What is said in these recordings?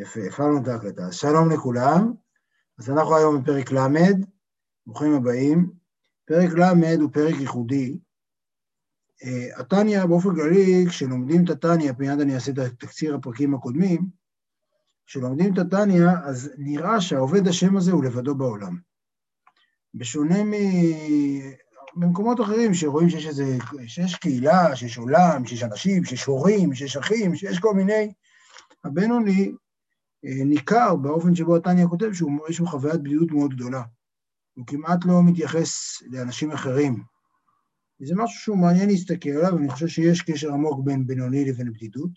יפה, הפעלנו את ההקלטה. שלום לכולם. אז אנחנו היום בפרק ל', ברוכים הבאים. פרק ל' הוא פרק ייחודי. אה, התניא, באופן כללי, כשלומדים את התניא, מיד אני אעשה את תקציר הפרקים הקודמים, כשלומדים את התניא, אז נראה שהעובד השם הזה הוא לבדו בעולם. בשונה מ... במקומות אחרים שרואים שיש איזה, שיש קהילה, שיש עולם, שיש אנשים, שיש הורים, שיש אחים, שיש כל מיני, הבינוני ניכר באופן שבו התניא כותב שיש לו חוויית בדידות מאוד גדולה. הוא כמעט לא מתייחס לאנשים אחרים. וזה משהו שהוא מעניין להסתכל עליו, ואני חושב שיש קשר עמוק בין בינוני לבין בדידות,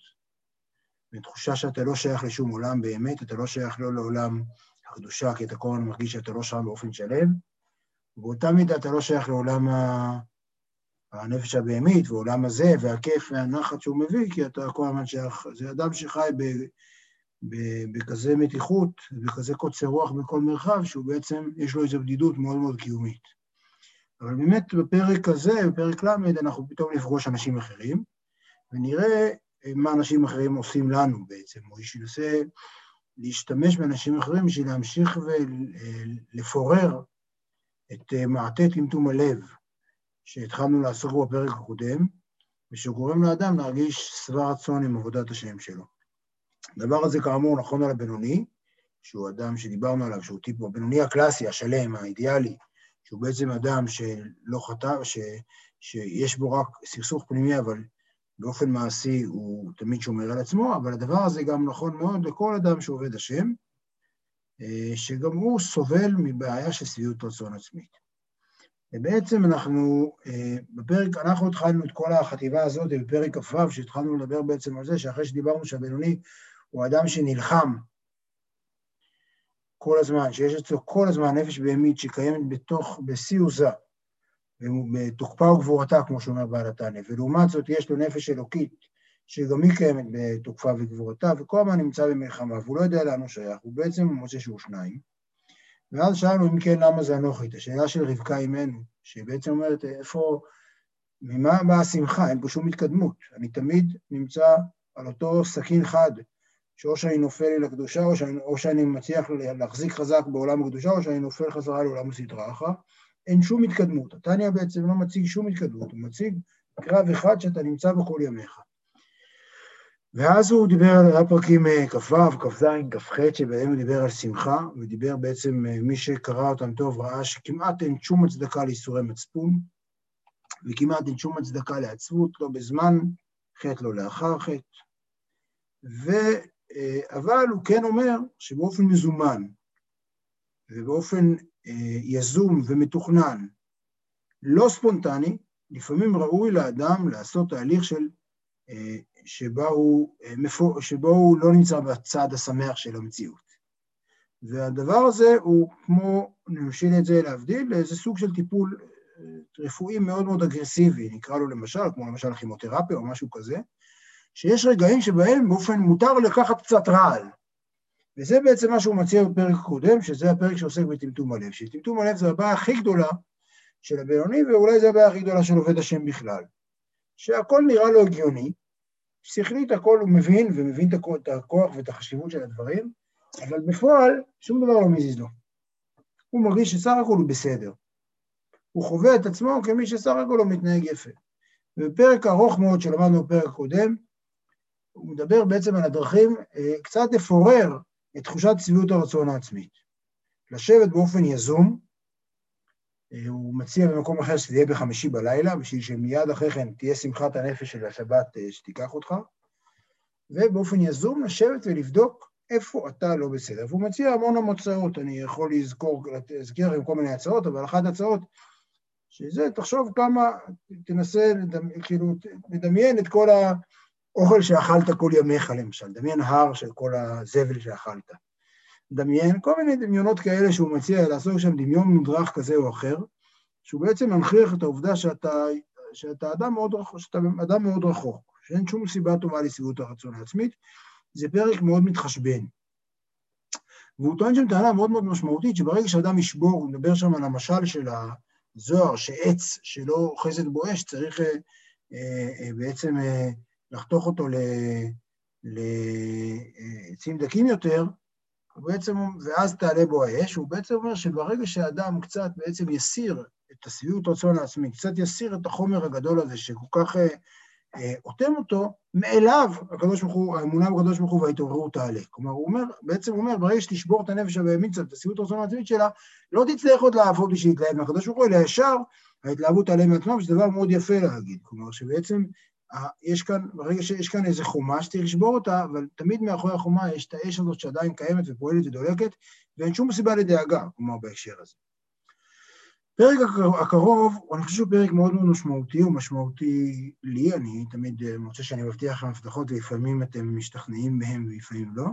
בין תחושה שאתה לא שייך לשום עולם באמת, אתה לא שייך לא לעולם הקדושה, כי אתה כל הזמן מרגיש שאתה לא שם באופן שלם, ובאותה מידה אתה לא שייך לעולם הנפש הבהמית, ועולם הזה, והכיף והנחת שהוא מביא, כי אתה כל הזמן שייך, זה אדם שחי בכזה מתיחות, בכזה קוצר רוח בכל מרחב, שהוא בעצם, יש לו איזו בדידות מאוד מאוד קיומית. אבל באמת בפרק הזה, בפרק ל', אנחנו פתאום נפגוש אנשים אחרים, ונראה מה אנשים אחרים עושים לנו בעצם, או שינסה להשתמש באנשים אחרים בשביל להמשיך ולפורר את מעטה טמטום הלב שהתחלנו לעסוק בפרק הקודם, ושגורם לאדם להרגיש שבע רצון עם עבודת השם שלו. הדבר הזה כאמור נכון על הבינוני, שהוא אדם שדיברנו עליו, שהוא טיפו, הבינוני הקלאסי, השלם, האידיאלי, שהוא בעצם אדם שלא חטא, ש, שיש בו רק סכסוך פנימי, אבל באופן מעשי הוא תמיד שומר על עצמו, אבל הדבר הזה גם נכון מאוד לכל אדם שעובד השם, אה, שגם הוא סובל מבעיה של שביעות רצון עצמית. ובעצם אנחנו, אה, בפרק, אנחנו התחלנו את כל החטיבה הזאת בפרק כ"ו, שהתחלנו לדבר בעצם על זה, שאחרי שדיברנו שהבינוני הוא אדם שנלחם כל הזמן, שיש אצלו כל הזמן נפש בהמית שקיימת בתוך, בשיא עוזה, בתוקפה וגבורתה, כמו שאומר בעל התנא, ולעומת זאת יש לו נפש אלוקית, שגם היא קיימת בתוקפה וגבורתה, וכל הזמן נמצא במלחמה, והוא לא יודע לאן הוא שייך, הוא בעצם מוצא שהוא שניים. ואז שאלנו, אם כן, למה זה אנוכית? השאלה של רבקה אימנו, שבעצם אומרת, איפה, ממה באה השמחה? אין פה שום התקדמות. אני תמיד נמצא על אותו סכין חד, שאו שאני נופל לי לקדושה, או שאני, או שאני מצליח להחזיק חזק בעולם הקדושה, או שאני נופל חזרה לעולם הסדרה אחר. אין שום התקדמות. התניא בעצם לא מציג שום התקדמות, הוא מציג קרב אחד שאתה נמצא בכל ימיך. ואז הוא דיבר על הפרקים אה, כ"ו, כ"ז, כ"ח, שבהם הוא דיבר על שמחה, ודיבר בעצם, אה, מי שקרא אותם טוב ראה שכמעט אין שום הצדקה לאיסורי מצפון, וכמעט אין שום הצדקה לעצבות, לא בזמן חטא, לא לאחר חטא. אה, אבל הוא כן אומר שבאופן מזומן ובאופן יזום ומתוכנן, לא ספונטני, לפעמים ראוי לאדם לעשות תהליך של שבה הוא, אה, שבו הוא לא נמצא בצד השמח של המציאות. והדבר הזה הוא כמו, נמשיל את זה להבדיל, לאיזה סוג של טיפול אה, רפואי מאוד מאוד אגרסיבי, נקרא לו למשל, כמו למשל כימותרפיה או משהו כזה, שיש רגעים שבהם באופן מותר לקחת קצת רעל. וזה בעצם מה שהוא מציע בפרק הקודם, שזה הפרק שעוסק בטמטום הלב, שטמטום הלב זה הבעיה הכי גדולה של הבינוני, ואולי זו הבעיה הכי גדולה של עובד השם בכלל. שהכל נראה לו הגיוני, שכלית הכל הוא מבין, ומבין את הכוח ואת החשיבות של הדברים, אבל בפועל שום דבר לא מזיז לו. הוא מרגיש שסך הכל הוא בסדר. הוא חווה את עצמו כמי שסך הכל הוא מתנהג יפה. ובפרק ארוך מאוד שלמדנו בפרק קודם, הוא מדבר בעצם על הדרכים אה, קצת לפורר את תחושת שביעות הרצון העצמית. לשבת באופן יזום, אה, הוא מציע במקום אחר שזה יהיה בחמישי בלילה, בשביל שמיד אחרי כן תהיה שמחת הנפש של השבת אה, שתיקח אותך, ובאופן יזום לשבת ולבדוק איפה אתה לא בסדר. והוא מציע המון הצעות, אני יכול לזכור, להזכיר לכם כל מיני הצעות, אבל אחת הצעות, שזה, תחשוב כמה, תנסה, כאילו, לדמיין את כל האוכל שאכלת כל ימיך, למשל, דמיין הר של כל הזבל שאכלת. דמיין, כל מיני דמיונות כאלה שהוא מציע לעשות שם דמיון מודרך כזה או אחר, שהוא בעצם מנכיח את העובדה שאתה, שאתה, אדם, מאוד רחוק, שאתה אדם מאוד רחוק, שאין שום סיבה טובה לשביעות הרצון העצמית, זה פרק מאוד מתחשבן. והוא טוען שם טענה מאוד מאוד משמעותית, שברגע שאדם ישבור, הוא מדבר שם על המשל של הזוהר, שעץ שלא אוחזת בו אש, צריך אה, אה, בעצם אה, לחתוך אותו לעצים דקים יותר, בעצם, ואז תעלה בו האש, הוא בעצם אומר שברגע שאדם קצת בעצם יסיר את השביעות רצון העצמי, קצת יסיר את החומר הגדול הזה שכל כך אה, אוטם אותו, מאליו הקדוש ברוך הוא, האמונה בקדוש ברוך הוא וההתעוררות תעלה. כלומר, הוא אומר, בעצם הוא אומר, ברגע שתשבור את הנפש הבהמית קצת, את השביעות רצון העצמית שלה, לא תצטרך עוד לעבוד בשביל להתלהב מהקדוש ברוך הוא, אלא ישר ההתלהבות תעלה מעצמם, שזה דבר מאוד יפה להגיד. כלומר, שבעצם יש כאן, ברגע שיש כאן איזה חומה שצריך לשבור אותה, אבל תמיד מאחורי החומה יש את האש הזאת שעדיין קיימת ופועלת ודולקת, ואין שום סיבה לדאגה, כלומר, בהקשר הזה. הפרק הקרוב, אני חושב שהוא פרק מאוד מאוד משמעותי, הוא משמעותי לי, אני תמיד אה, מוצא שאני מבטיח לכם הבטחות ולפעמים אתם משתכנעים מהם ולפעמים לא,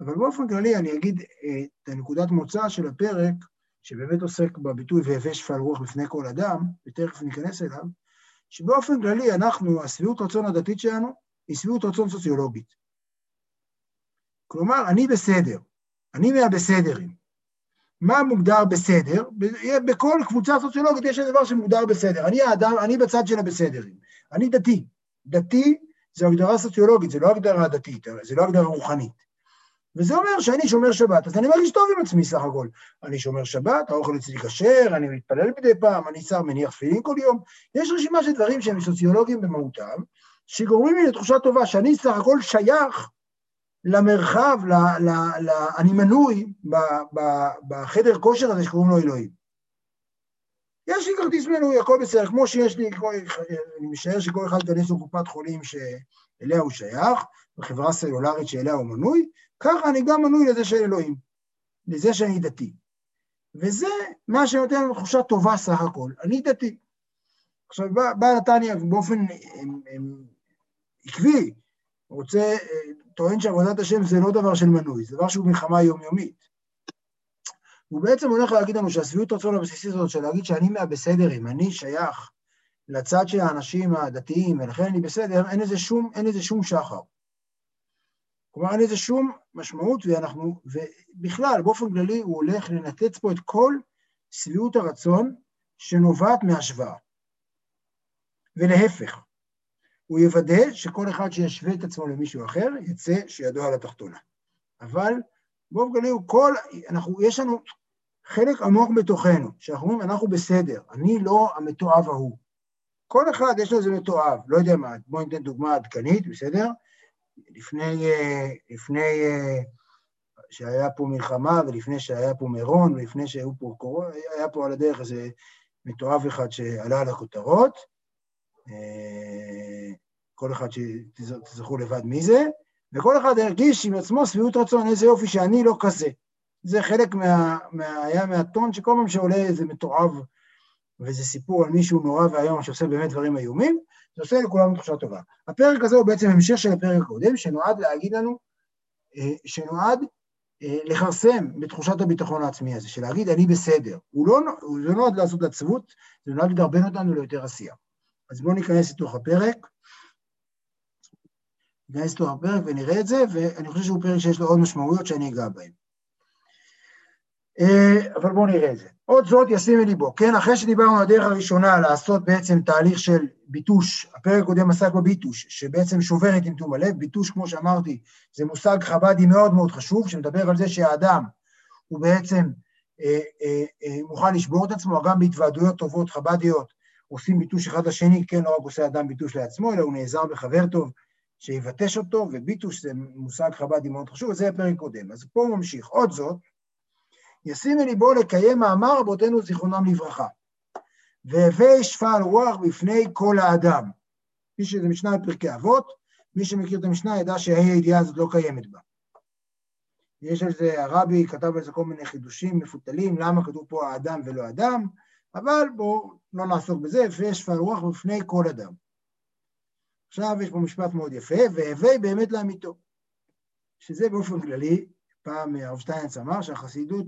אבל באופן כללי אני אגיד אה, את הנקודת מוצא של הפרק, שבאמת עוסק בביטוי והווה שפל רוח בפני כל אדם, ותכף ניכנס אליו, שבאופן כללי אנחנו, השביעות רצון הדתית שלנו היא שביעות רצון סוציולוגית. כלומר, אני בסדר, אני מהבסדרים. מה מוגדר בסדר? בכל קבוצה סוציולוגית יש איזה דבר שמוגדר בסדר. אני האדם, אני בצד של הבסדרים. אני דתי. דתי זה הגדרה סוציולוגית, זה לא הגדרה דתית, זה לא הגדרה רוחנית. וזה אומר שאני שומר שבת, אז אני מרגיש טוב עם עצמי סך הכל. אני שומר שבת, האוכל אצלי כשר, אני מתפלל מדי פעם, אני שר מניח תפילין כל יום. יש רשימה של דברים שהם סוציולוגיים במהותם, שגורמים לי לתחושה טובה שאני סך הכל שייך למרחב, ל, ל, ל, אני מנוי ב, ב, בחדר כושר הזה שקוראים לו אלוהים. יש לי כרטיס מנוי, הכל בסדר, כמו שיש לי, אני משער שכל אחד ייכנס לקופת חולים שאליה הוא שייך, בחברה סלולרית שאליה הוא מנוי, ככה אני גם מנוי לזה של אלוהים, לזה שאני דתי. וזה מה שנותן לנו תחושה טובה סך הכל, אני דתי. עכשיו, בא נתניה באופן עקבי, רוצה, טוען שעבודת השם זה לא דבר של מנוי, זה דבר שהוא מלחמה יומיומית. הוא בעצם הולך להגיד לנו שהשביעות רצון הבסיסית הזאת של להגיד שאני מהבסדרים, אני שייך לצד של האנשים הדתיים, ולכן אני בסדר, אין לזה שום, שום שחר. כלומר, אין לזה שום משמעות, ואנחנו, ובכלל, באופן כללי, הוא הולך לנתץ פה את כל שביעות הרצון שנובעת מהשוואה. ולהפך, הוא יוודא שכל אחד שישווה את עצמו למישהו אחר, יצא שידו על התחתונה. אבל באופן כללי הוא כל, אנחנו, יש לנו חלק עמוק בתוכנו, שאנחנו אומרים, אנחנו בסדר, אני לא המתועב ההוא. כל אחד יש לו איזה מתועב, לא יודע מה, בואו ניתן דוגמה עדכנית, בסדר? לפני, לפני שהיה פה מלחמה, ולפני שהיה פה מירון, ולפני שהיו פה קורונה, היה פה על הדרך איזה מתועב אחד שעלה על הכותרות, כל אחד שתזכרו לבד מי זה, וכל אחד הרגיש עם עצמו שביעות רצון, איזה יופי שאני לא כזה. זה חלק מה... מה היה מהטון שכל פעם שעולה איזה מתועב ואיזה סיפור על מישהו נורא ואיום שעושה באמת דברים איומים, זה עושה לכולנו תחושה טובה. הפרק הזה הוא בעצם המשך של הפרק הקודם, שנועד להגיד לנו, אה, שנועד אה, לכרסם בתחושת הביטחון העצמי הזה, של להגיד אני בסדר. הוא לא, הוא לא נועד לעשות עצבות, זה נועד לדרבן אותנו ליותר עשייה. אז בואו ניכנס לתוך הפרק. ניכנס לתוך הפרק ונראה את זה, ואני חושב שהוא פרק שיש לו עוד משמעויות שאני אגע בהן. אה, אבל בואו נראה את זה. עוד זאת ישים מליבו, כן, אחרי שדיברנו על הדרך הראשונה לעשות בעצם תהליך של ביטוש, הפרק הקודם עסק בביטוש, שבעצם שובר את טמטום הלב, ביטוש, כמו שאמרתי, זה מושג חב"די מאוד מאוד חשוב, שמדבר על זה שהאדם הוא בעצם אה, אה, אה, מוכן לשבור את עצמו, גם בהתוועדויות טובות חב"דיות, עושים ביטוש אחד לשני, כן, לא רק עושה אדם ביטוש לעצמו, אלא הוא נעזר בחבר טוב שיבטש אותו, וביטוש זה מושג חב"די מאוד חשוב, וזה הפרק קודם. אז פה הוא ממשיך. עוד זאת, ישים מליבו לקיים מאמר רבותינו זיכרונם לברכה. והווה שפל רוח בפני כל האדם. מי שזה משנה בפרקי אבות, מי שמכיר את המשנה ידע שהידיעה הזאת לא קיימת בה. יש על זה, הרבי כתב על זה כל מיני חידושים מפותלים, למה כתוב פה האדם ולא אדם, אבל בואו לא נעסוק בזה, ויש שפל רוח בפני כל אדם. עכשיו יש פה משפט מאוד יפה, והווה באמת לאמיתו. שזה באופן כללי, פעם הרב שטיינץ אמר שהחסידות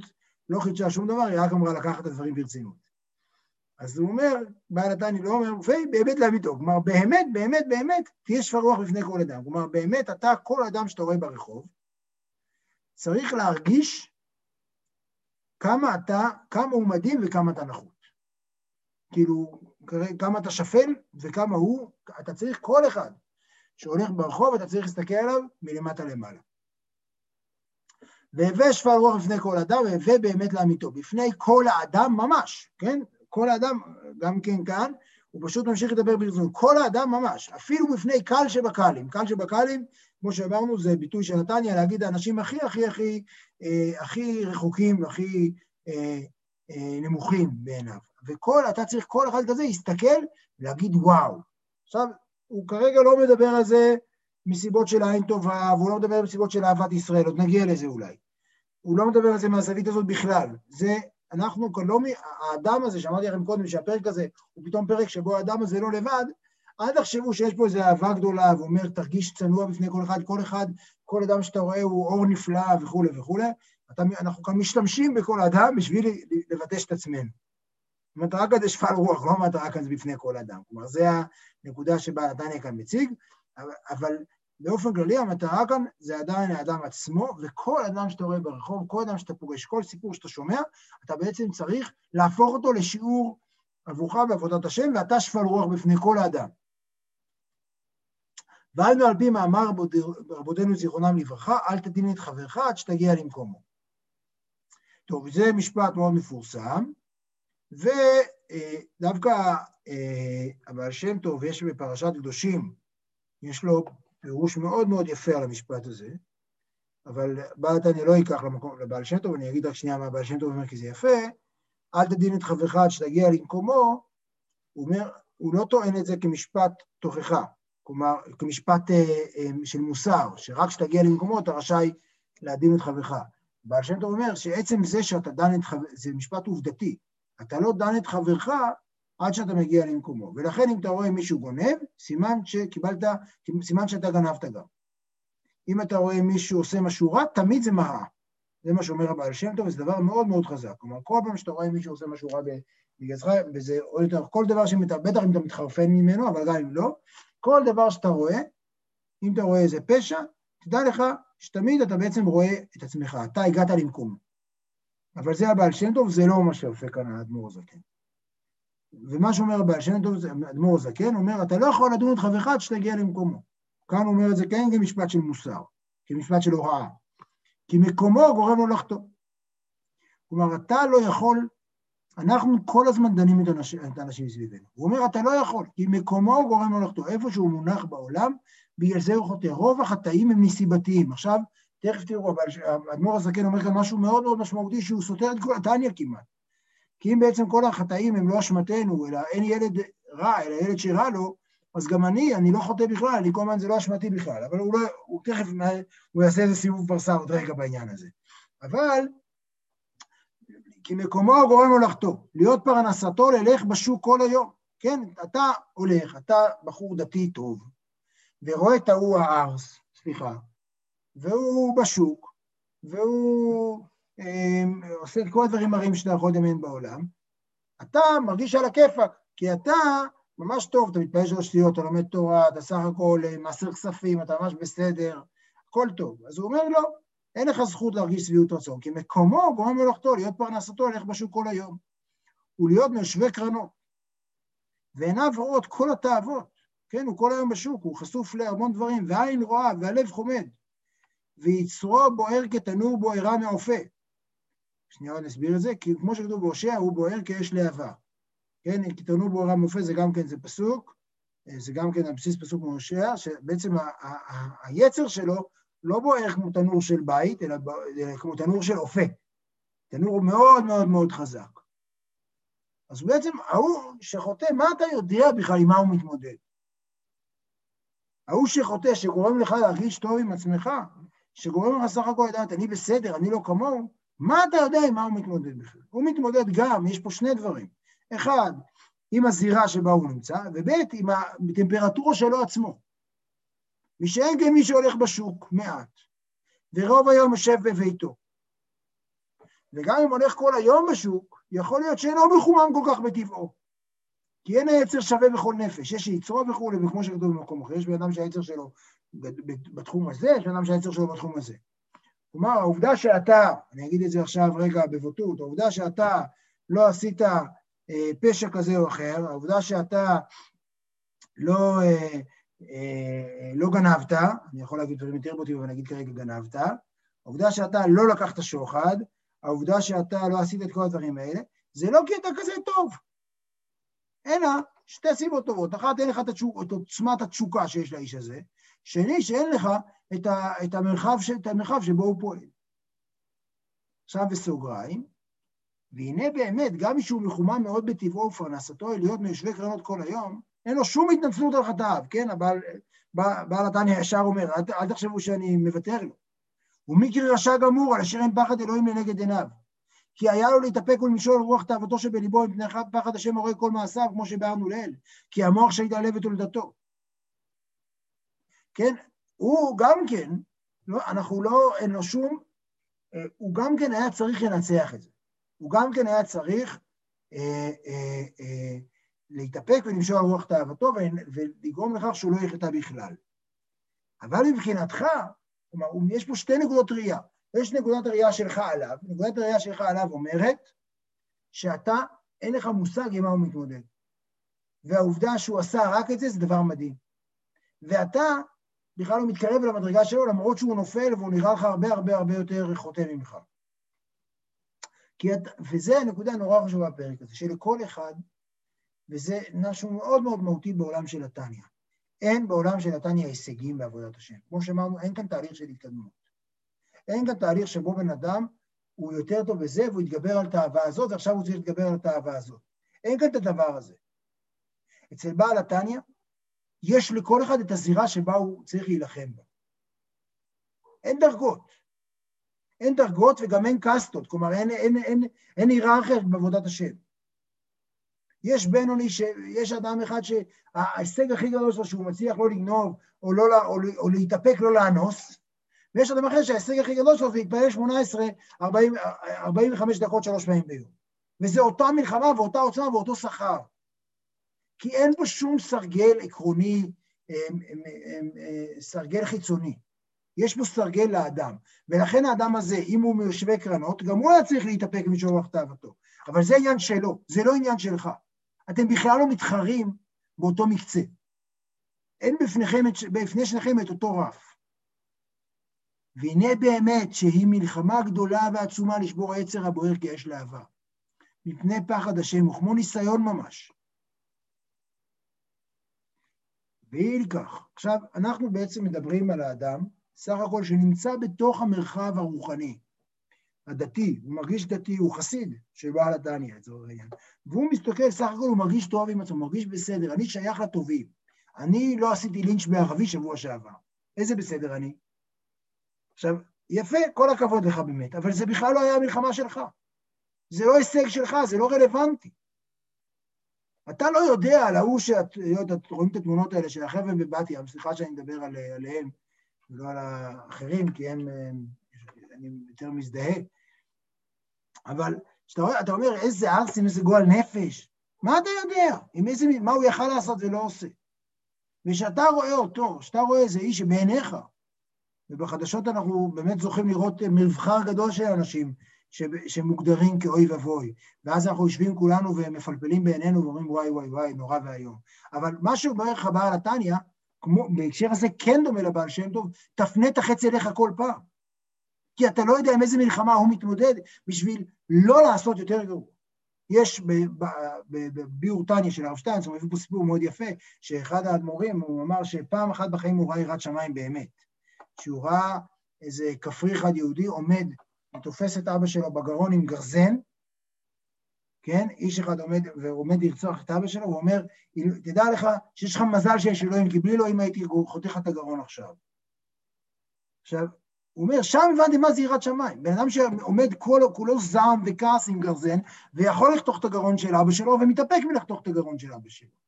לא חידשה שום דבר, היא רק אמרה לקחת את הדברים ברצינות. אז הוא אומר, בעל התניא לא אומר, ובאמת לאמיתו, כלומר באמת, באמת, באמת, תהיה שפר רוח בפני כל אדם. כלומר, באמת אתה, כל אדם שאתה רואה ברחוב, צריך להרגיש כמה אתה, כמה הוא מדהים וכמה אתה נחות. כאילו, כמה אתה שפל וכמה הוא, אתה צריך כל אחד שהולך ברחוב, אתה צריך להסתכל עליו מלמטה למעלה. והווה שפל רוח בפני כל אדם, והווה באמת לאמיתו, בפני כל האדם ממש, כן? כל האדם, גם כן כאן, הוא פשוט ממשיך לדבר ברצינות. כל האדם ממש, אפילו בפני קל שבקלים. קל שבקלים, כמו שאמרנו, זה ביטוי של נתניה, להגיד האנשים הכי הכי הכי אה, הכי רחוקים והכי אה, אה, נמוכים בעיניו. וכל, אתה צריך כל אחד כזה להסתכל ולהגיד וואו. עכשיו, הוא כרגע לא מדבר על זה מסיבות של עין טובה, והוא לא מדבר מסיבות של אהבת ישראל, עוד נגיע לזה אולי. הוא לא מדבר על זה מהזווית הזאת בכלל. זה, אנחנו כאן לא, האדם הזה, שאמרתי לכם קודם, שהפרק הזה הוא פתאום פרק שבו האדם הזה לא לבד, אל תחשבו שיש פה איזו אהבה גדולה, והוא אומר, תרגיש צנוע בפני כל אחד, כל אחד, כל אדם שאתה רואה הוא אור נפלא וכולי וכולי. אתה, אנחנו כאן משתמשים בכל אדם בשביל לבטש את עצמנו. המטרה כאן זה שפל רוח, לא המטרה כאן זה בפני כל אדם. כלומר, זו הנקודה שבה נתניה כאן מציג, אבל באופן כללי המטרה כאן זה עדיין האדם עצמו, וכל אדם שאתה רואה ברחוב, כל אדם שאתה פוגש, כל סיפור שאתה שומע, אתה בעצם צריך להפוך אותו לשיעור עבורך בעבודת השם, ואתה שפל רוח בפני כל האדם. ועלנו על פי מאמר רבותינו זיכרונם לברכה, אל תדין את חברך עד שתגיע למקומו. טוב, זה משפט מאוד מפורסם, ודווקא אה, הבעל שם טוב, יש בפרשת קדושים, יש לו פירוש מאוד מאוד יפה על המשפט הזה, אבל בעל תניא לא ייקח למקום, לבעל שם טוב, אני אגיד רק שנייה מה בעל שם טוב אומר, כי זה יפה, אל תדין את חברך עד שתגיע למקומו, הוא אומר, הוא לא טוען את זה כמשפט תוכחה, כלומר, כמשפט אה, אה, של מוסר, שרק כשתגיע למקומו אתה רשאי להדין את חברך. בעל שם טוב אומר שעצם זה שאתה דן את חברך, זה משפט עובדתי, אתה לא דן את חברך עד שאתה מגיע למקומו. ולכן אם אתה רואה מישהו גונב, סימן שקיבלת, סימן שאתה גנבת גם. אם אתה רואה מישהו עושה משהו רע, תמיד זה מראה. זה מה שאומר הבעל שם טוב, וזה דבר מאוד מאוד חזק. כלומר, כל פעם שאתה רואה מישהו עושה משהו רע בגזרך, וזה עוד יותר, כל דבר שאתה, בטח אם אתה מתחרפן ממנו, אבל גם אם לא, כל דבר שאתה רואה, אם אתה רואה איזה פשע, תדע לך שתמיד אתה בעצם רואה את עצמך, אתה הגעת למקום. אבל זה הבעל שם טוב, זה לא מה שעושה כאן האדמו"ר הזקן. ומה שאומר הבעל שם טוב, האדמו"ר הזקן, אומר, אתה לא יכול לדון את חברך עד שתגיע למקומו. כאן הוא אומר את זה כן כמשפט של מוסר, כמשפט של הוראה. כי מקומו גורם לו לחטוא. כלומר, אתה לא יכול, אנחנו כל הזמן דנים את האנשים, סביבנו. הוא אומר, אתה לא יכול, כי מקומו גורם לו לחטוא. איפה שהוא מונח בעולם, בגלל זה הוא חוטא. רוב החטאים הם נסיבתיים. עכשיו, תכף תראו, אבל האדמו"ר הזקן אומר כאן משהו מאוד מאוד משמעותי, שהוא סותר את כל התניא כמעט. כי אם בעצם כל החטאים הם לא אשמתנו, אלא אין ילד רע, אלא ילד שרע לו, אז גם אני, אני לא חוטא בכלל, אני כל הזמן זה לא אשמתי בכלל, אבל הוא, לא, הוא תכף, הוא יעשה איזה סיבוב פרסה עוד רגע בעניין הזה. אבל, כי מקומו גורם לחטוא, להיות פרנסתו ללך בשוק כל היום. כן, אתה הולך, אתה בחור דתי טוב, ורואה את ההוא הארס, סליחה, והוא בשוק, והוא עושה את כל הדברים הרעים שאתה יכול לדמיין בעולם, אתה מרגיש על הכיפאק, כי אתה ממש טוב, אתה מתפלל שלוש שטויות, אתה לומד תורה, אתה סך הכל אה, מעשר כספים, אתה ממש בסדר, הכל טוב. אז הוא אומר לו, לא, אין לך זכות להרגיש שביעות רצון, כי מקומו גורם מלאכתו, להיות פרנסתו, ללכת בשוק כל היום. ולהיות מיושבי קרנות. ועיניו רואות כל התאוות, כן, הוא כל היום בשוק, הוא חשוף להמון דברים, והעין רואה, והלב חומד. ויצרו בוער כתנור בוערה מעופה. שנייה נסביר את זה, כי כמו שכתוב בהושע, הוא בוער כאש להבה. כן, כי תנור בוערה מעופה זה גם כן, זה פסוק, זה גם כן על בסיס פסוק מהושע, שבעצם היצר שלו לא בוער כמו תנור של בית, אלא כמו תנור של אופה. תנור מאוד מאוד מאוד חזק. אז בעצם ההוא שחוטא, מה אתה יודע בכלל עם מה הוא מתמודד? ההוא שחוטא, שגורם לך להרגיש טוב עם עצמך, שגורם לך סך הכל לדעת, אני בסדר, אני לא כמוהו, מה אתה יודע עם מה הוא מתמודד בכלל? הוא מתמודד גם, יש פה שני דברים. אחד, עם הזירה שבה הוא נמצא, וב' עם הטמפרטורה שלו עצמו. מי שאין כמי שהולך בשוק, מעט, ורוב היום יושב בביתו. וגם אם הולך כל היום בשוק, יכול להיות שאינו מחומם כל כך בטבעו. כי אין היצר שווה בכל נפש, יש שיצרו וכולי, וכמו שכתוב במקום אחר, יש בן אדם שהיצר שלו בתחום הזה, יש בן אדם שהיצר שלו בתחום הזה. כלומר, העובדה שאתה, אני אגיד את זה עכשיו רגע בבוטות, העובדה שאתה לא עשית אה, פשע כזה או אחר, העובדה שאתה לא, אה, אה, לא גנבת, אני יכול להגיד דברים יותר בוטים, אבל נגיד כרגע גנבת, העובדה שאתה לא לקחת שוחד, העובדה שאתה לא עשית את כל הדברים האלה, זה לא כי אתה כזה טוב, אלא שתי סיבות טובות. אחת, אין לך את, עוצמת התשוקה שיש לאיש הזה, שני, שאין לך את, ה, את, המרחב, את המרחב שבו הוא פועל. עכשיו בסוגריים, והנה באמת, גם מי שהוא מחומם מאוד בטבעו ופרנסתו להיות מיושבי קרנות כל היום, אין לו שום התנצלות על חטאיו, כן? הבעל, בעל התניא ישר אומר, אל, אל תחשבו שאני מוותר לו. ומיקרי רשע גמור, על אשר אין פחד אלוהים לנגד עיניו. כי היה לו להתאפק ולמשול רוח תאוותו שבליבו מפני פחד השם הורג כל מעשיו, כמו שביארנו לעיל, כי המוח שהתעלה ותולדתו. כן? הוא גם כן, לא, אנחנו לא, אין לו שום, אה, הוא גם כן היה צריך לנצח את זה. הוא גם כן היה צריך אה, אה, אה, להתאפק ולמשול רוח תאוותו ולגרום לכך שהוא לא יחטא בכלל. אבל מבחינתך, כלומר, יש פה שתי נקודות ראייה. יש נקודת הראייה שלך עליו, נקודת הראייה שלך עליו אומרת שאתה, אין לך מושג עם מה הוא מתמודד. והעובדה שהוא עשה רק את זה, זה דבר מדהים. ואתה בכלל לא מתקרב למדרגה שלו, למרות שהוא נופל והוא נראה לך הרבה הרבה הרבה יותר חוטא ממך. את, וזה הנקודה הנורא חשובה בפרק הזה, שלכל אחד, וזה משהו מאוד מאוד מהותי בעולם של התניא. אין בעולם של התניא הישגים בעבודת השם. כמו שאמרנו, אין כאן תהליך של התקדמות. אין כאן תהליך שבו בן אדם הוא יותר טוב בזה והוא יתגבר על תאווה הזאת ועכשיו הוא צריך להתגבר על התאווה הזאת. אין כאן את הדבר הזה. אצל בעל התניא יש לכל אחד את הזירה שבה הוא צריך להילחם בה. אין דרגות. אין דרגות וגם אין קסטות, כלומר אין, אין, אין, אין היררכיה בעבודת השם. יש בינוני, יש אדם אחד שההישג הכי גדול שלו שהוא מצליח לא לגנוב או, לא, או, או להתאפק לא לאנוס, ויש אדם אחר שההישג הכי גדול שלו זה להתפלל 18, 40, 45 דקות שלוש פעמים ביום. וזה אותה מלחמה ואותה עוצמה ואותו שכר. כי אין פה שום סרגל עקרוני, סרגל חיצוני. יש פה סרגל לאדם. ולכן האדם הזה, אם הוא מיושבי קרנות, גם הוא היה צריך להתאפק משורח תאוותו. אבל זה עניין שלו, זה לא עניין שלך. אתם בכלל לא מתחרים באותו מקצה. אין בפניכם, בפני שניכם את אותו רף. והנה באמת שהיא מלחמה גדולה ועצומה לשבור היצר הבוער כאש להבה. מפני פחד השם, וכמו ניסיון ממש. כך. עכשיו, אנחנו בעצם מדברים על האדם, סך הכל שנמצא בתוך המרחב הרוחני, הדתי, הוא מרגיש דתי, הוא חסיד של בעל התניא, לצורך העניין. והוא מסתכל, סך הכל הוא מרגיש טוב עם עצמו, מרגיש בסדר, אני שייך לטובים. אני לא עשיתי לינץ' בערבי שבוע שעבר. איזה בסדר אני? עכשיו, יפה, כל הכבוד לך באמת, אבל זה בכלל לא היה המלחמה שלך. זה לא הישג שלך, זה לא רלוונטי. אתה לא יודע על ההוא שאת, רואים את התמונות האלה של החבר'ה בבת ים, סליחה שאני מדבר על, עליהם, ולא על האחרים, כי הם, אני יותר מזדהה, אבל רואה, אתה אומר, איזה ארסים, איזה גועל נפש, מה אתה יודע? עם איזה, מה הוא יכל לעשות ולא עושה? וכשאתה רואה אותו, כשאתה רואה איזה איש שבעיניך, ובחדשות אנחנו באמת זוכים לראות מבחר גדול של אנשים שמוגדרים כאוי ואבוי, ואז אנחנו יושבים כולנו ומפלפלים בעינינו ואומרים וואי וואי וואי, נורא ואיום. אבל מה שאומר לך בעל התניא, בהקשר הזה כן דומה לבעל שם טוב, תפנה את החץ אליך כל פעם. כי אתה לא יודע עם איזה מלחמה הוא מתמודד בשביל לא לעשות יותר גרוע. יש בביאור תניא של הרב שטיינץ, הוא מביא פה סיפור מאוד יפה, שאחד האדמו"רים, הוא אמר שפעם אחת בחיים הוא ראה יראת שמיים באמת. שהוא ראה איזה כפרי אחד יהודי עומד ותופס את אבא שלו בגרון עם גרזן, כן? איש אחד עומד ועומד לרצוח את אבא שלו, הוא אומר, תדע לך שיש לך מזל שיש אלוהים, כי בלי אלוהים הייתי חותך את הגרון עכשיו. עכשיו, הוא אומר, שם הבנתי מה זה יראת שמיים. בן אדם שעומד כולו, כולו זעם וכעס עם גרזן, ויכול לחתוך את הגרון של אבא שלו, ומתאפק מלחתוך את הגרון של אבא שלו.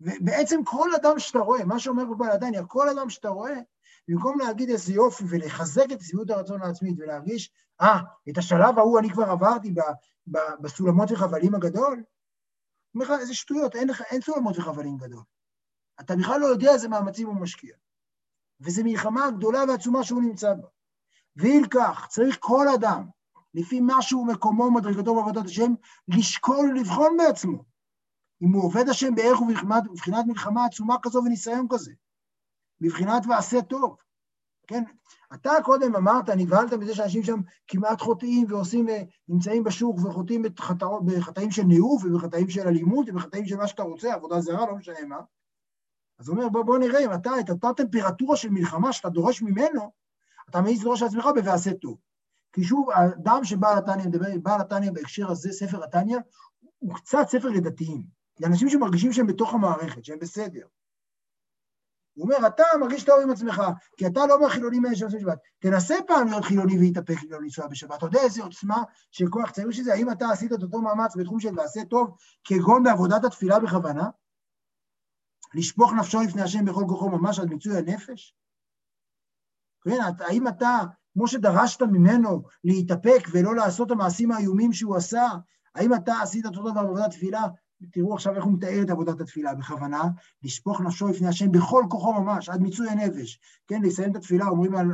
ובעצם כל אדם שאתה רואה, מה שאומר פה בעל כל אדם שאתה רואה, במקום להגיד איזה יופי ולחזק את שביעות הרצון העצמית ולהרגיש, אה, ah, את השלב ההוא אני כבר עברתי ב, ב, בסולמות וחבלים הגדול, אומר לך, איזה שטויות, אין, אין סולמות וחבלים גדול. אתה בכלל לא יודע איזה מאמצים הוא משקיע. וזו מלחמה גדולה ועצומה שהוא נמצא בה. ואם כך, צריך כל אדם, לפי מה שהוא מקומו ומדרגתו בעבודת השם, לשקול ולבחון בעצמו. אם הוא עובד השם בערך ובבחינת מלחמה עצומה כזו וניסיון כזה, בבחינת ועשה טוב. כן, אתה קודם אמרת, נבהלת מזה שאנשים שם כמעט חוטאים ועושים, נמצאים בשוק וחוטאים בחטאים של ניאוף ובחטאים של אלימות ובחטאים של מה שאתה רוצה, עבודה זרה, לא משנה מה. אז הוא אומר, בוא, בוא נראה אם אתה, את אותה טמפרטורה של מלחמה שאתה דורש ממנו, אתה מעז לדרוש לעצמך ב"ועשה טוב". כי שוב, האדם שבעל התניא בעל התניא בהקשר הזה, ספר התניא, הוא קצת ספר לדתיים. לאנשים שמרגישים שהם בתוך המערכת, שהם בסדר. הוא אומר, אתה מרגיש טוב עם עצמך, כי אתה לא מהחילונים האלה שעושים שבת. תנסה פעם להיות חילוני והתאפק לא לנסוע בשבת. אתה יודע איזה עוצמה של כוח צעיר שזה? האם אתה עשית את אותו מאמץ בתחום של ועשה טוב, כגון בעבודת התפילה בכוונה? לשפוך נפשו לפני השם בכל כוחו ממש עד מיצוי הנפש? כן, האם אתה, כמו שדרשת ממנו להתאפק ולא לעשות המעשים האיומים שהוא עשה, האם אתה עשית את אותו דבר בעבודת תפילה תראו עכשיו איך הוא מתאר את עבודת התפילה, בכוונה, לשפוך נפשו לפני השם בכל כוחו ממש, עד מיצוי הנפש. כן, לסיים את התפילה, אומרים על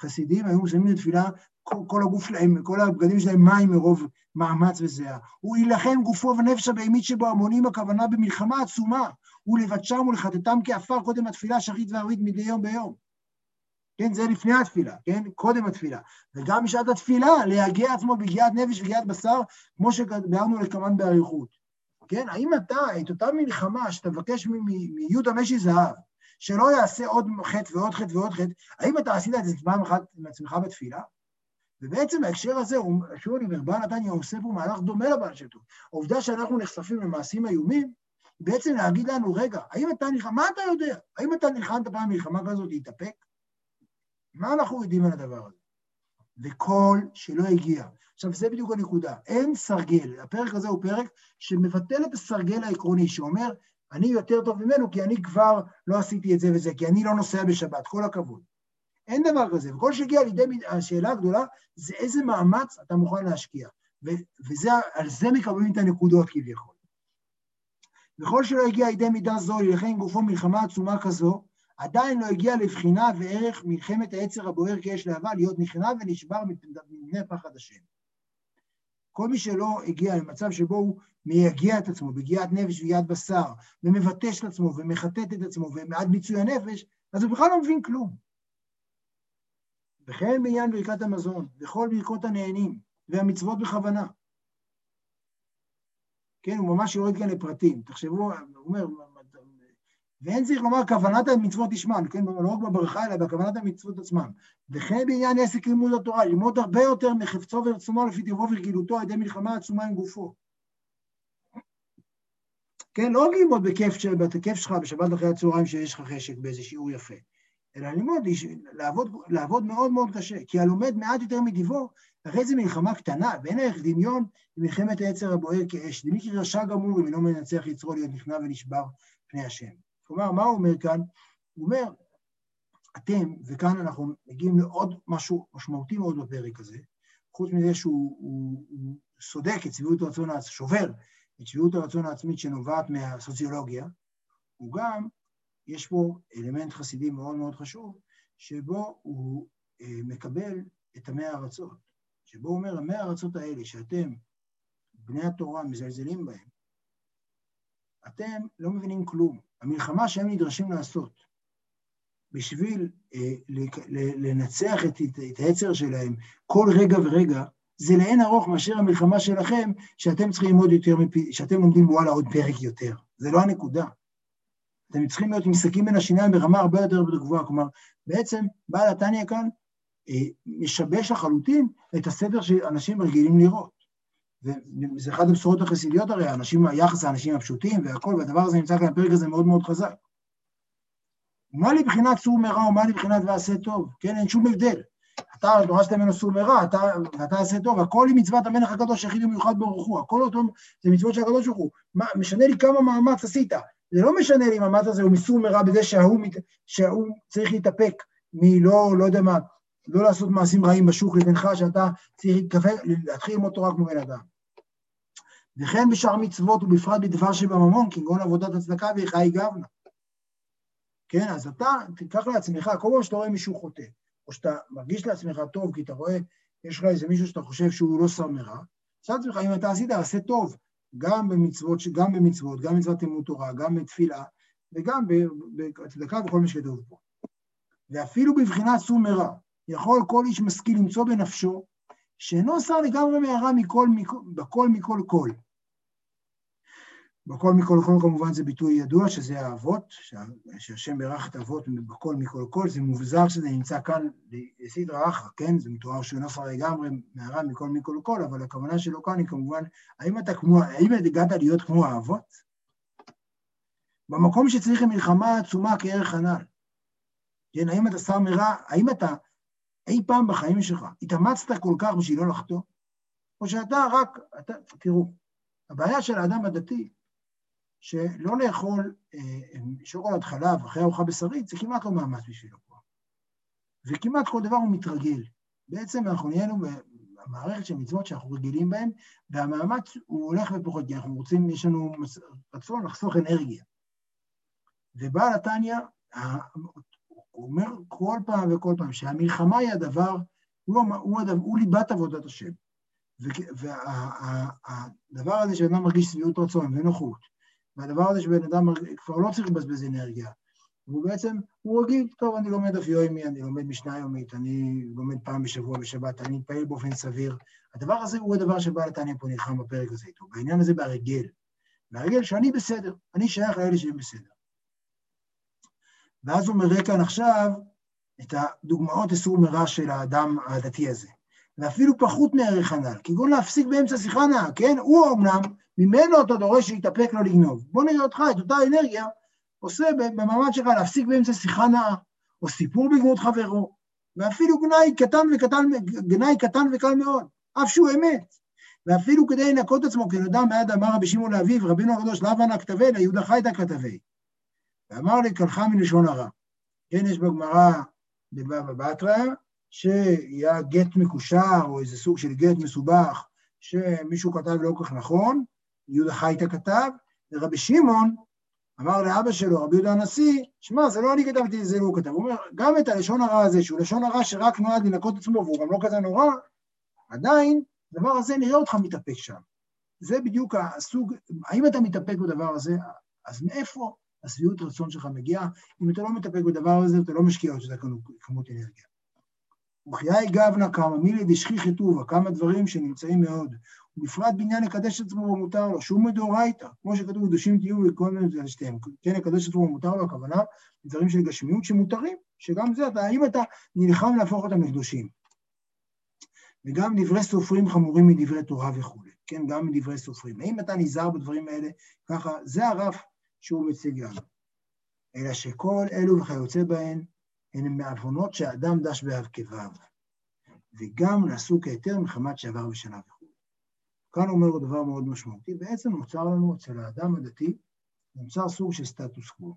חסידים, היו מסיימים את התפילה, כל, כל הגוף שלהם, כל הבגדים שלהם מים מרוב מאמץ וזיעה. הוא יילחם גופו ונפש הבהמית שבו המונים הכוונה במלחמה עצומה, ולבדשם ולחטאתם כעפר קודם התפילה, שחית וערבית מדי יום ביום. כן, זה לפני התפילה, כן? קודם התפילה. וגם בשעת התפילה, להגיע עצמו בגיעת נפש וגיעת בשר, כמו שביארנו לקמן באריכות. כן? האם אתה, את אותה מלחמה שאתה מבקש מיהודה משי זהב, שלא יעשה עוד חטא ועוד חטא ועוד חטא, האם אתה עשית את זה פעם אחת עם עצמך בתפילה? ובעצם בהקשר הזה, שוב אני אומר, בעל נתניה עושה פה מהלך דומה לבעל שם טוב. העובדה שאנחנו נחשפים למעשים איומים, בעצם להגיד לנו, רגע, האם אתה נלחם, מה אתה יודע? האם אתה נלחמת פעם מלחמה כזאת להתאפק? מה אנחנו יודעים על הדבר הזה? וכל שלא הגיע עכשיו, זה בדיוק הנקודה. אין סרגל. הפרק הזה הוא פרק שמבטל את הסרגל העקרוני, שאומר, אני יותר טוב ממנו כי אני כבר לא עשיתי את זה וזה, כי אני לא נוסע בשבת, כל הכבוד. אין דבר כזה. וכל שהגיע לידי השאלה הגדולה, זה איזה מאמץ אתה מוכן להשקיע. ועל זה מקבלים את הנקודות כביכול. וכל שלא הגיע לידי מידה זו להילחם גופו מלחמה עצומה כזו, עדיין לא הגיע לבחינה וערך מלחמת העצר הבוער כאש להבה, להיות נכנע ונשבר מפני פחד השם. כל מי שלא הגיע למצב שבו הוא מייגע את עצמו בגיעת נפש וגיעת בשר, ומבטש את עצמו ומחטט את עצמו ועד מיצוי הנפש, אז הוא בכלל לא מבין כלום. וכן בעניין ברכת המזון, וכל ברכות הנהנים, והמצוות בכוונה. כן, הוא ממש יורד כאן לפרטים. תחשבו, הוא אומר, ואין צריך לומר כוונת המצוות תשמן, כן, לא רק בברכה, אלא בכוונת המצוות עצמן. וכן בעניין עסק לימוד התורה, ללמוד הרבה יותר מחפצו ורצונו לפי טבעו ורגילותו על ידי מלחמה עצומה עם גופו. כן, לא רק ללמוד בכיף, בכיף שלך בשבת אחרי הצהריים שיש לך חשק באיזה שיעור יפה, אלא ללמוד, לעבוד, לעבוד מאוד מאוד קשה, כי הלומד מעט יותר מטבעו, הרי זו מלחמה קטנה, ואין ערך דמיון במלחמת העצר הבוער כאש. דמי כי רשע גמור אם אינו מנצח יצרו להיות נכנע ונשבר פני השם. כלומר, מה הוא אומר כאן? הוא אומר, אתם, וכאן אנחנו מגיעים לעוד משהו משמעותי מאוד בפרק הזה, חוץ מזה שהוא הוא, הוא סודק את שביעות הרצון העצמי, שובר את שביעות הרצון העצמית שנובעת מהסוציולוגיה, הוא גם, יש פה אלמנט חסידי מאוד מאוד חשוב, שבו הוא אה, מקבל את המאה הארצות, שבו הוא אומר, המאה הארצות האלה שאתם, בני התורה, מזלזלים בהם, אתם לא מבינים כלום. המלחמה שהם נדרשים לעשות בשביל אה, לנצח את, את העצר שלהם כל רגע ורגע, זה לאין ארוך מאשר המלחמה שלכם, שאתם צריכים ללמוד יותר, שאתם לומדים וואלה עוד פרק יותר. זה לא הנקודה. אתם צריכים להיות עם שקים בין השיניים ברמה הרבה יותר גבוהה. כלומר, בעצם בעל התניא כאן אה, משבש לחלוטין את הסדר שאנשים רגילים לראות. וזה אחת הבשורות החסידיות הרי, האנשים, היחס האנשים הפשוטים והכל, והדבר הזה נמצא כאן בפרק הזה מאוד מאוד חזק. ומה לי מבחינת סור מרע ומה לי מבחינת ועשה טוב? כן, אין שום הבדל. אתה דורשת ממנו סור מרע, אתה, ואתה עשה טוב, הכל היא מצוות המלך הקדוש היחיד ומיוחד ברוך הוא, הכל אותו, זה מצוות של הקדוש ברוך הוא. מה, משנה לי כמה מאמץ עשית. זה לא משנה לי אם המאמץ הזה הוא מסור מרע בזה שההוא, שההוא צריך להתאפק מלא, לא יודע מה, לא לעשות מעשים רעים בשוק לבנך, שאתה צריך להתחיל ללמוד תורה כמו בן אדם. וכן בשאר מצוות ובפרט בדבר שבממון, כגון עבודת הצדקה ויחי גבנה. כן, אז אתה תיקח לעצמך, כל פעם שאתה רואה מישהו חוטא, או שאתה מרגיש לעצמך טוב, כי אתה רואה, יש לך איזה מישהו שאתה חושב שהוא לא שם מרע, תשאל עצמך, אם אתה עשית, עשה טוב, גם במצוות, גם במצוות, גם במצוות לימוד תורה, גם בתפילה, וגם בצדקה וכל מה שכתוב פה. ואפילו בבחינת סור מרע, יכול כל איש משכיל למצוא בנפשו, שאינו שר לגמרי מהרע מכל, בכל מכל כל. בכל מכל כל כמובן זה ביטוי ידוע, שזה האבות, שהשם בירך את האבות בכל מכל כל, זה מובזר שזה נמצא כאן לסדרה אחרא, כן? זה מתואר שהוא נוסר לגמרי מהרע מכל מכל כל, אבל הכוונה שלו כאן היא כמובן, האם אתה כמו, האם הגעת להיות כמו האבות? במקום שצריך מלחמה עצומה כערך הנ"ל. כן, האם אתה שר מרע, האם אתה אי פעם בחיים שלך התאמצת כל כך בשביל לא לחטוא? או שאתה רק, אתה, תראו, הבעיה של האדם הדתי, שלא לאכול אה, שוקולד חלב אחרי ארוחה בשרית, זה כמעט לא מאמץ בשבילו כבר. וכמעט כל דבר הוא מתרגל. בעצם אנחנו נהיינו במערכת של מצוות שאנחנו רגילים בהן, והמאמץ הוא הולך ופוחד, כי אנחנו רוצים, יש לנו רצון לחסוך אנרגיה. ובעל התניא, הוא אומר כל פעם וכל פעם שהמלחמה היא הדבר, הוא, הוא, הוא, הוא ליבת עבודת השם. והדבר הזה שבן אדם מרגיש שביעות רצון ונוחות, והדבר הזה שבן אדם כבר לא צריך לבזבז אנרגיה, והוא בעצם, הוא רגיל, טוב, אני לומד אף יומי, אני לומד משנה יומית, אני לומד פעם בשבוע בשבת, אני מתפעל באופן סביר. הדבר הזה הוא הדבר שבעל התניא פה נלחם בפרק הזה איתו, בעניין הזה בהרגל. בהרגל שאני בסדר, אני שייך לאלה שהם בסדר. ואז הוא מראה כאן עכשיו את הדוגמאות איסור מרע של האדם הדתי הזה. ואפילו פחות מערך הנ"ל, כגון להפסיק באמצע שיחה נאה, כן? הוא אמנם, ממנו אתה דורש שיתאפק לו לגנוב. בוא נראה אותך, את אותה אנרגיה, עושה במעמד שלך להפסיק באמצע שיחה נאה, או סיפור בגנות חברו, ואפילו גנאי קטן וקטן, גנאי קטן וקל מאוד, אף שהוא אמת. ואפילו כדי לנקות עצמו, כי נודע מיד אמר רבי שמעון לאביו, רבינו הקדוש, לאו אנא כתבי, ליהודה חייתא כתבי. ואמר לי, קלחה מלשון הרע. כן, יש בגמרא בבבא בתרא, שהיה גט מקושר, או איזה סוג של גט מסובך, שמישהו כתב לא כך נכון, יהודה חייטה כתב, ורבי שמעון אמר לאבא שלו, רבי יהודה הנשיא, שמע, זה לא אני כתבתי, זה הוא כתב. הוא אומר, גם את הלשון הרע הזה, שהוא לשון הרע שרק נועד לנקות עצמו, והוא גם לא כזה נורא, עדיין, הדבר הזה נראה אותך מתאפק שם. זה בדיוק הסוג, האם אתה מתאפק בדבר הזה, אז מאיפה השביעות רצון שלך מגיעה? אם אתה לא מתאפק בדבר הזה, אתה לא משקיע עוד שזה כמות אנרגיה. וחיי גבנה כמה מילי דשכיחי טובה, כמה דברים שנמצאים מאוד. ובפרט בעניין לקדש את עצמו ומותר לו, שום מדאורייתא, כמו שכתוב, קדושים תהיו וכל מיני שתיהם. כן, לקדש את עצמו ומותר לו, הכוונה, דברים של גשמיות שמותרים, שגם זה, אתה, האם אתה נלחם להפוך אותם לקדושים. וגם דברי סופרים חמורים מדברי תורה וכולי, כן, גם מדברי סופרים. האם אתה נזהר בדברים האלה? ככה, זה הרף שהוא מציג לנו. אלא שכל אלו וכיוצא בהן, הן מעוונות שהאדם דש בהרכביו, וגם נעשו כהיתר מחמת שעבר בשנה וכו'. כאן אומר דבר מאוד משמעותי, בעצם נוצר לנו אצל האדם הדתי, נוצר סוג של סטטוס קוו.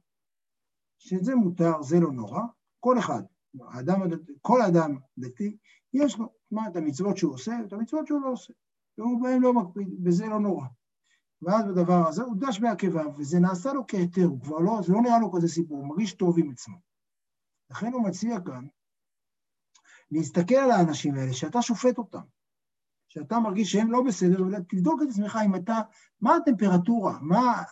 שזה מותר, זה לא נורא, כל אחד, האדם כל אדם דתי, יש לו מה, את המצוות שהוא עושה, את המצוות שהוא לא עושה, והוא בהם לא מקפיד, וזה לא נורא. ואז בדבר הזה הוא דש בעקביו, וזה נעשה לו כהיתר, הוא כבר לא, זה לא נראה לו כזה סיפור, הוא מרגיש טוב עם עצמו. לכן הוא מציע כאן להסתכל על האנשים האלה, שאתה שופט אותם, שאתה מרגיש שהם לא בסדר, ותבדוק את עצמך אם אתה, מה הטמפרטורה, מה,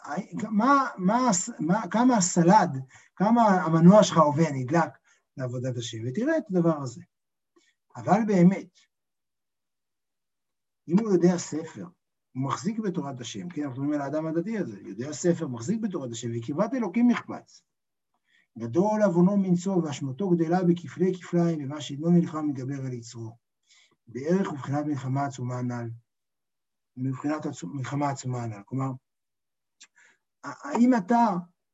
מה, מה, מה, כמה הסלד, כמה המנוע שלך עובד, נדלק לעבודת השם, ותראה את הדבר הזה. אבל באמת, אם הוא יודע ספר, הוא מחזיק בתורת השם, כן, אנחנו מדברים על האדם הדתי הזה, יודע ספר, מחזיק בתורת השם, וקרבת אלוקים נחפץ. גדול עוונו מנשוא ואשמתו גדלה בכפלי כפליים, ומה שאינו נלחם מתגבר על יצרו. בערך ובחינת מלחמה עצומה הנ"ל, מבחינת מלחמה עצומה הנ"ל. כלומר, האם אתה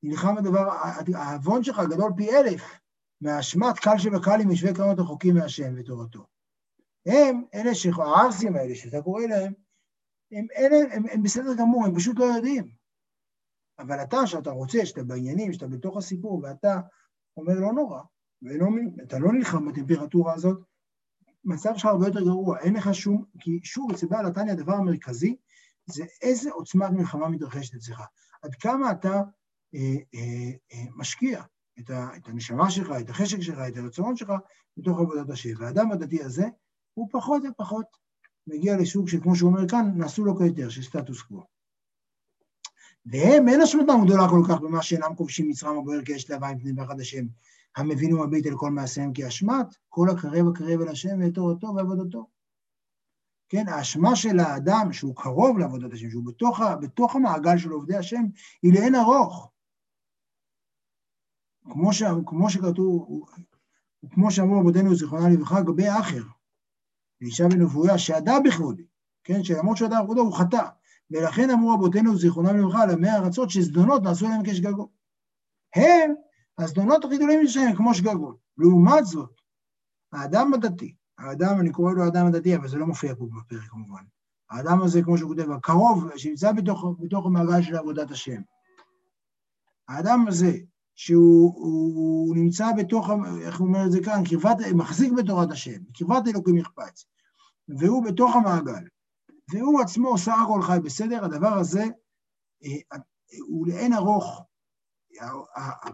נלחם בדבר, העוון שלך גדול פי אלף מהאשמת קל שבקל עם יושבי קרנות רחוקים מהשם ותורתו. הם, אלה שהערסים האלה, שאתה קורא להם, הם, אלה, הם, הם בסדר גמור, הם פשוט לא יודעים. אבל אתה, שאתה רוצה, שאתה בעניינים, שאתה בתוך הסיפור, ואתה אומר לא נורא, ואתה לא נלחם בטמפרטורה הזאת, מצב שלך הרבה יותר גרוע, אין לך שום, כי שוב, אצל בעל התניא הדבר המרכזי זה איזה עוצמת מלחמה מתרחשת אצלך, עד כמה אתה אה, אה, אה, משקיע את, ה, את הנשמה שלך, את החשק שלך, את הרצון שלך, בתוך עבודת השם. והאדם הדתי הזה, הוא פחות ופחות מגיע לסוג שכמו שהוא אומר כאן, נעשו לו כהיתר, של סטטוס קוו. והם, אין אשמתם גדולה כל כך במה שאינם כובשים מצרים או באר כאש להבה מפני באחד השם, המבין ומביט אל כל מעשיהם כאשמת, כל הקרב הקרב אל השם ואת תורתו ועבודתו. כן, האשמה של האדם שהוא קרוב לעבודת השם, שהוא בתוך, בתוך המעגל של עובדי השם, היא לאין ארוך. כמו, ש, כמו שכתוב, כמו שאמרו רבותינו זיכרונה לברכה, גבי אחר, לאישה בנבואה, שעדה בכבודי, כן, שלמרות שעדה בכבודו הוא חטא, ולכן אמרו רבותינו זיכרונם לברכה על עמי הארצות שזדונות נעשו להם כשגגות. הם, הזדונות הכי גדולים שלהם כמו שגגות. לעומת זאת, האדם הדתי, האדם, אני קורא לו האדם הדתי, אבל זה לא מופיע פה בפרק כמובן. האדם הזה, כמו שהוא כותב, הקרוב, שנמצא בתוך, בתוך המעגל של עבודת השם. האדם הזה, שהוא נמצא בתוך, איך הוא אומר את זה כאן, קרבת, מחזיק בתורת השם, קרבת אלוקים יחפץ, והוא בתוך המעגל, והוא עצמו סך הכל חי בסדר, הדבר הזה אה, הוא לאין ארוך,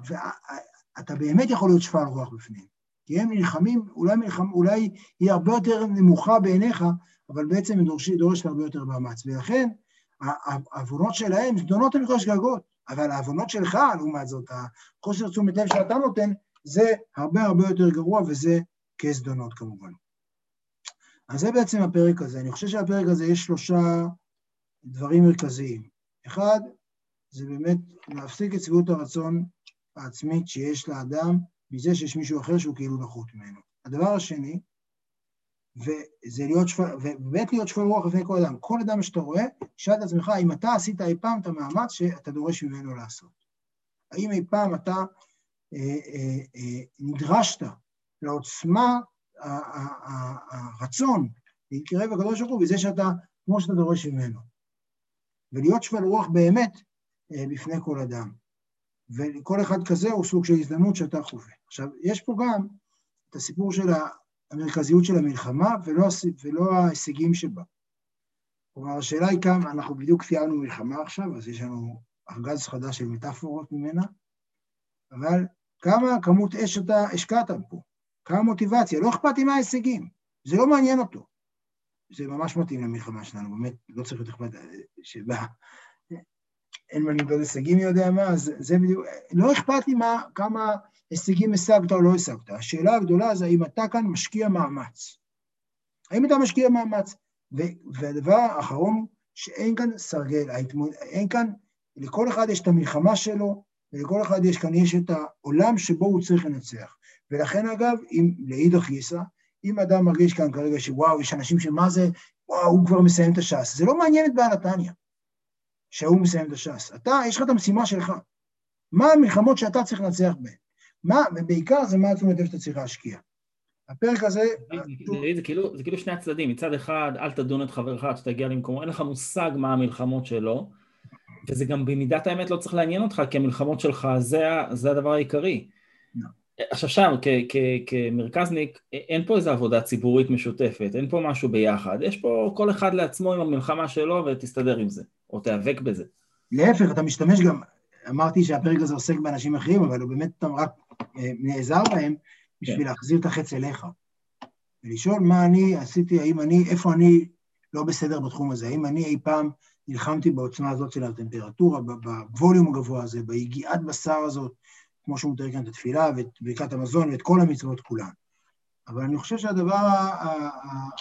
ואתה באמת יכול להיות שפל רוח בפנים, כי הם נלחמים, אולי, מלחם, אולי היא הרבה יותר נמוכה בעיניך, אבל בעצם היא דורשת הרבה יותר מאמץ, ולכן העוונות שלהם זדונות הן לכל שגגות, אבל העוונות שלך, לעומת זאת, החוסר תשומת לב שאתה נותן, זה הרבה הרבה יותר גרוע, וזה כזדונות כמובן. אז זה בעצם הפרק הזה. אני חושב שהפרק הזה יש שלושה דברים מרכזיים. אחד, זה באמת להפסיק את שביעות הרצון העצמית שיש לאדם מזה שיש מישהו אחר שהוא כאילו נחות ממנו. הדבר השני, וזה להיות שפל, ובאמת להיות שפל רוח לפני כל אדם. כל אדם שאתה רואה, שאל את עצמך אם אתה עשית אי פעם את המאמץ שאתה דורש ממנו לעשות. האם אי פעם אתה אה, אה, אה, נדרשת לעוצמה הרצון להתקרב לקדוש ברוך הוא בזה שאתה, כמו שאתה דורש ממנו. ולהיות שפל רוח באמת אה, בפני כל אדם. וכל אחד כזה הוא סוג של הזדמנות שאתה חווה. עכשיו, יש פה גם את הסיפור של המרכזיות של המלחמה ולא, ולא ההישגים שבה. כלומר, השאלה היא כמה, אנחנו בדיוק סיימנו מלחמה עכשיו, אז יש לנו ארגז חדש של מטאפורות ממנה, אבל כמה כמות אש אתה השקעת פה? כמה מוטיבציה, לא אכפת לי מה ההישגים, זה לא מעניין אותו. זה ממש מתאים למלחמה שלנו, באמת, לא צריך להיות אכפת, שבה אין מה למדוד הישגים, מי יודע מה, אז זה בדיוק, לא אכפת לי מה, כמה הישגים השגת או לא השגת. השאלה הגדולה זה האם אתה כאן משקיע מאמץ. האם אתה משקיע מאמץ? והדבר האחרון, שאין כאן סרגל, אין כאן, לכל אחד יש את המלחמה שלו, ולכל אחד יש כאן, יש את העולם שבו הוא צריך לנצח. ולכן אגב, אם לאידך גיסא, אם אדם מרגיש כאן כרגע שוואו, יש אנשים שמה זה, וואו, הוא כבר מסיים את הש"ס, זה לא מעניין את בעל התניא, שהוא מסיים את הש"ס. אתה, יש לך את המשימה שלך. מה המלחמות שאתה צריך לנצח בהן? מה, ובעיקר זה מה התשומת לב שאתה צריך להשקיע. הפרק הזה... זה כאילו, זה כאילו שני הצדדים, מצד אחד, אל תדון את חברך עד שתגיע למקומו, אין לך מושג מה המלחמות שלו, וזה גם במידת האמת לא צריך לעניין אותך, כי המלחמות שלך זה, זה הדבר העיקרי. עכשיו שם, כמרכזניק, אין פה איזו עבודה ציבורית משותפת, אין פה משהו ביחד, יש פה כל אחד לעצמו עם המלחמה שלו ותסתדר עם זה, או תיאבק בזה. להפך, אתה משתמש גם, אמרתי שהפרק הזה עוסק באנשים אחרים, אבל הוא באמת רק נעזר בהם בשביל כן. להחזיר את החץ אליך. ולשאול מה אני עשיתי, האם אני, איפה אני לא בסדר בתחום הזה, האם אני אי פעם נלחמתי בעוצמה הזאת של הטמפרטורה, בווליום הגבוה הזה, ביגיעת בשר הזאת, כמו שהוא מתאר כאן את התפילה ואת ברכת המזון ואת כל המצוות כולן. אבל אני חושב שהדבר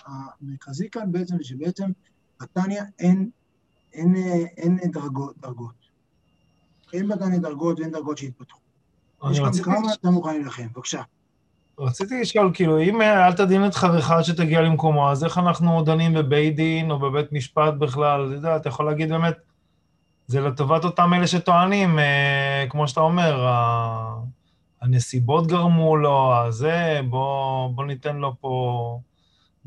המרכזי כאן בעצם, זה שבעצם בתניא אין, אין, אין, אין דרגות, דרגות. אין בתניא דרגות ואין דרגות שהתפתחו. יש כאן כמה אתה מוכן להילחם, בבקשה. רציתי לשאול, כאילו, אם אל תדין את חברך שתגיע למקומו, אז איך אנחנו דנים בבית דין או בבית משפט בכלל? אתה יודע, אתה יכול להגיד באמת, זה לטובת אותם אלה שטוענים, אה, כמו שאתה אומר, הנסיבות גרמו לו, הזה, בוא, בוא ניתן לו פה...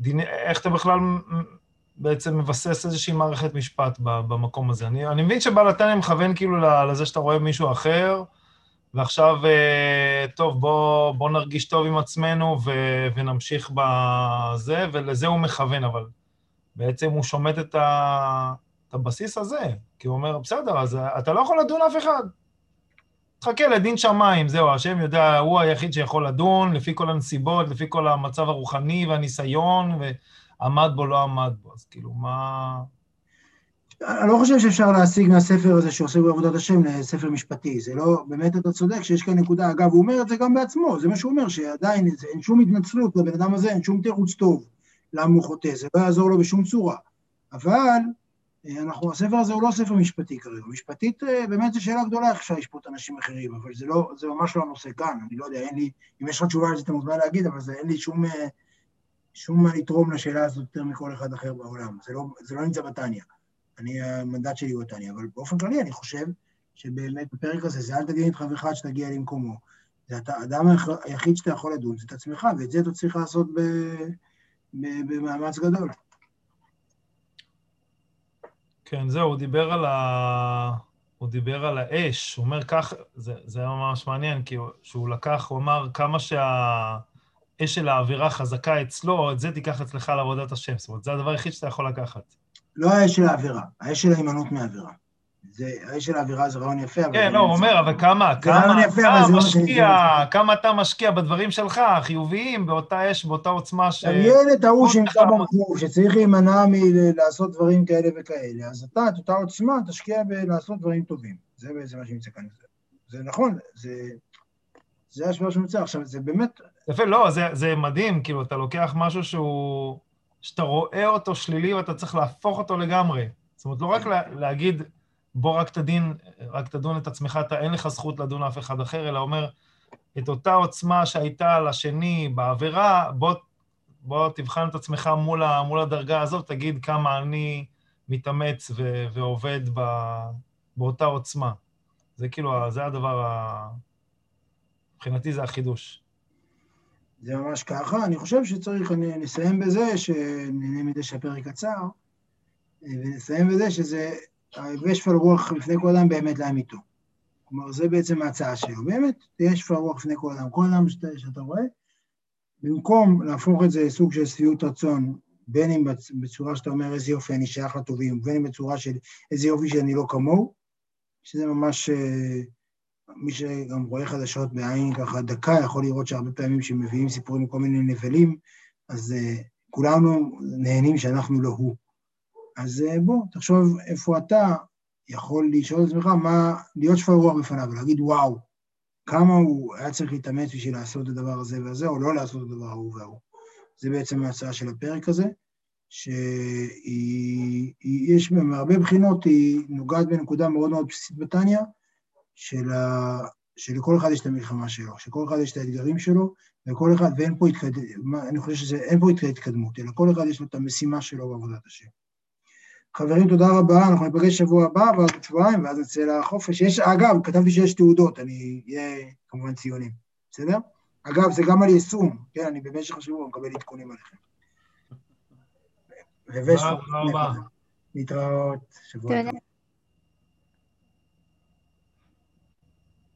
דין, איך אתה בכלל בעצם מבסס איזושהי מערכת משפט במקום הזה? אני, אני מבין שבעל התניא מכוון כאילו לזה שאתה רואה מישהו אחר, ועכשיו, אה, טוב, בוא, בוא נרגיש טוב עם עצמנו ו, ונמשיך בזה, ולזה הוא מכוון, אבל בעצם הוא שומט את, ה, את הבסיס הזה, כי הוא אומר, בסדר, אז אתה לא יכול לדון אף אחד. תחכה לדין שמיים, זהו, השם יודע, הוא היחיד שיכול לדון, לפי כל הנסיבות, לפי כל המצב הרוחני והניסיון, ועמד בו, לא עמד בו. אז כאילו, מה... אני לא חושב שאפשר להשיג מהספר הזה שעוסק בעבודת השם לספר משפטי, זה לא, באמת אתה צודק שיש כאן נקודה, אגב, הוא אומר את זה גם בעצמו, זה מה שהוא אומר, שעדיין אין שום התנצלות לבן אדם הזה, אין שום תירוץ טוב למה הוא חוטא, זה לא יעזור לו בשום צורה. אבל אה, אנחנו, הספר הזה הוא לא ספר משפטי כרגע, משפטית אה, באמת זו שאלה גדולה איך אפשר לשפוט אנשים אחרים, אבל זה לא, זה ממש לא הנושא כאן, אני לא יודע, אין לי, אם יש לך תשובה על זה אתה מוזמן להגיד, אבל זה, אין לי שום, אה, שום מה לתרום לשאלה הזאת יותר מכל אחד אחר בעולם, זה לא, זה לא נמצא בתניא. אני, המנדט שלי הוא התניא, אבל באופן כללי אני חושב שבאמת בפרק הזה, זה אל תגיד את חברך עד שתגיע למקומו. זה אתה, האדם היחיד שאתה יכול לדון, זה את עצמך, ואת זה אתה צריך לעשות ב, ב, במאמץ גדול. כן, זהו, הוא דיבר על ה... הוא דיבר על האש, הוא אומר כך, זה, זה היה ממש מעניין, כי שהוא לקח, הוא אמר כמה שהאש של האווירה חזקה אצלו, את זה תיקח אצלך לעבודת השם. זאת אומרת, זה הדבר היחיד שאתה יכול לקחת. לא האש של האווירה, האש של ההימנעות מהאווירה. זה, האש של האווירה זה רעיון יפה, אבל... כן, לא, הוא אומר, אבל כמה, כמה אתה לא משקיע, כמה אתה משקיע בדברים שלך, החיוביים, באותה אש, באותה עוצמה ש... את ההוא שנמצא במחמור, שצריך להימנע מלעשות דברים כאלה וכאלה, אז אתה, את אותה עוצמה, תשקיע בלעשות דברים טובים. זה בעצם מה שנמצא כאן. זה נכון, זה... זה השפעה שנמצא. עכשיו, זה באמת... יפה, לא, זה, זה מדהים, כאילו, אתה לוקח משהו שהוא... שאתה רואה אותו שלילי ואתה צריך להפוך אותו לגמרי. זאת אומרת, לא רק לה, להגיד, בוא רק תדין, רק תדון את עצמך, אתה אין לך זכות לדון אף אחד אחר, אלא אומר, את אותה עוצמה שהייתה לשני בעבירה, בוא, בוא תבחן את עצמך מול, ה, מול הדרגה הזאת, תגיד כמה אני מתאמץ ו, ועובד ב, באותה עוצמה. זה כאילו, זה הדבר ה... מבחינתי זה החידוש. זה ממש ככה. אני חושב שצריך, אני נסיים בזה, שנהנה מזה שהפרק קצר, ונסיים בזה שזה, יש שפל רוח לפני כל אדם באמת לאמיתו. כלומר, זה בעצם ההצעה שלו. באמת, יש שפל רוח לפני כל אדם. כל אדם שאתה, שאתה רואה, במקום להפוך את זה לסוג של שביעות רצון, בין אם בצורה שאתה אומר איזה יופי אני שייך לטובים, ובין אם בצורה של איזה יופי שאני לא כמוהו, שזה ממש אה, מי שגם רואה חדשות בעין ככה דקה, יכול לראות שהרבה פעמים שמביאים סיפורים מכל מיני נבלים, אז uh, כולנו נהנים שאנחנו לא הוא. אז uh, בוא, תחשוב איפה אתה יכול לשאול את עצמך מה, להיות שפל רוח בפניו ולהגיד וואו, כמה הוא היה צריך להתאמץ בשביל לעשות את הדבר הזה והזה, או לא לעשות את הדבר ההוא וההוא. זה בעצם ההצעה של הפרק הזה, שיש מהרבה בחינות, היא נוגעת בנקודה מאוד מאוד בסיסית בתניא, של ה... שלכל אחד יש את המלחמה שלו, שכל אחד יש את האתגרים שלו, וכל אחד, ואין פה התקדמות, אני חושב שאין פה התקדמות, אלא כל אחד יש לו את המשימה שלו בעבודת השם. חברים, תודה רבה, אנחנו ניפגש שבוע הבא, ואז עוד שבועיים, ואז נצא לחופש. יש, אגב, כתבתי שיש תעודות, אני אהיה כמובן ציונים, בסדר? אגב, זה גם על יישום, כן, אני במשך השבוע מקבל עדכונים עליכם. תודה רבה. להתראות, שבוע טוב.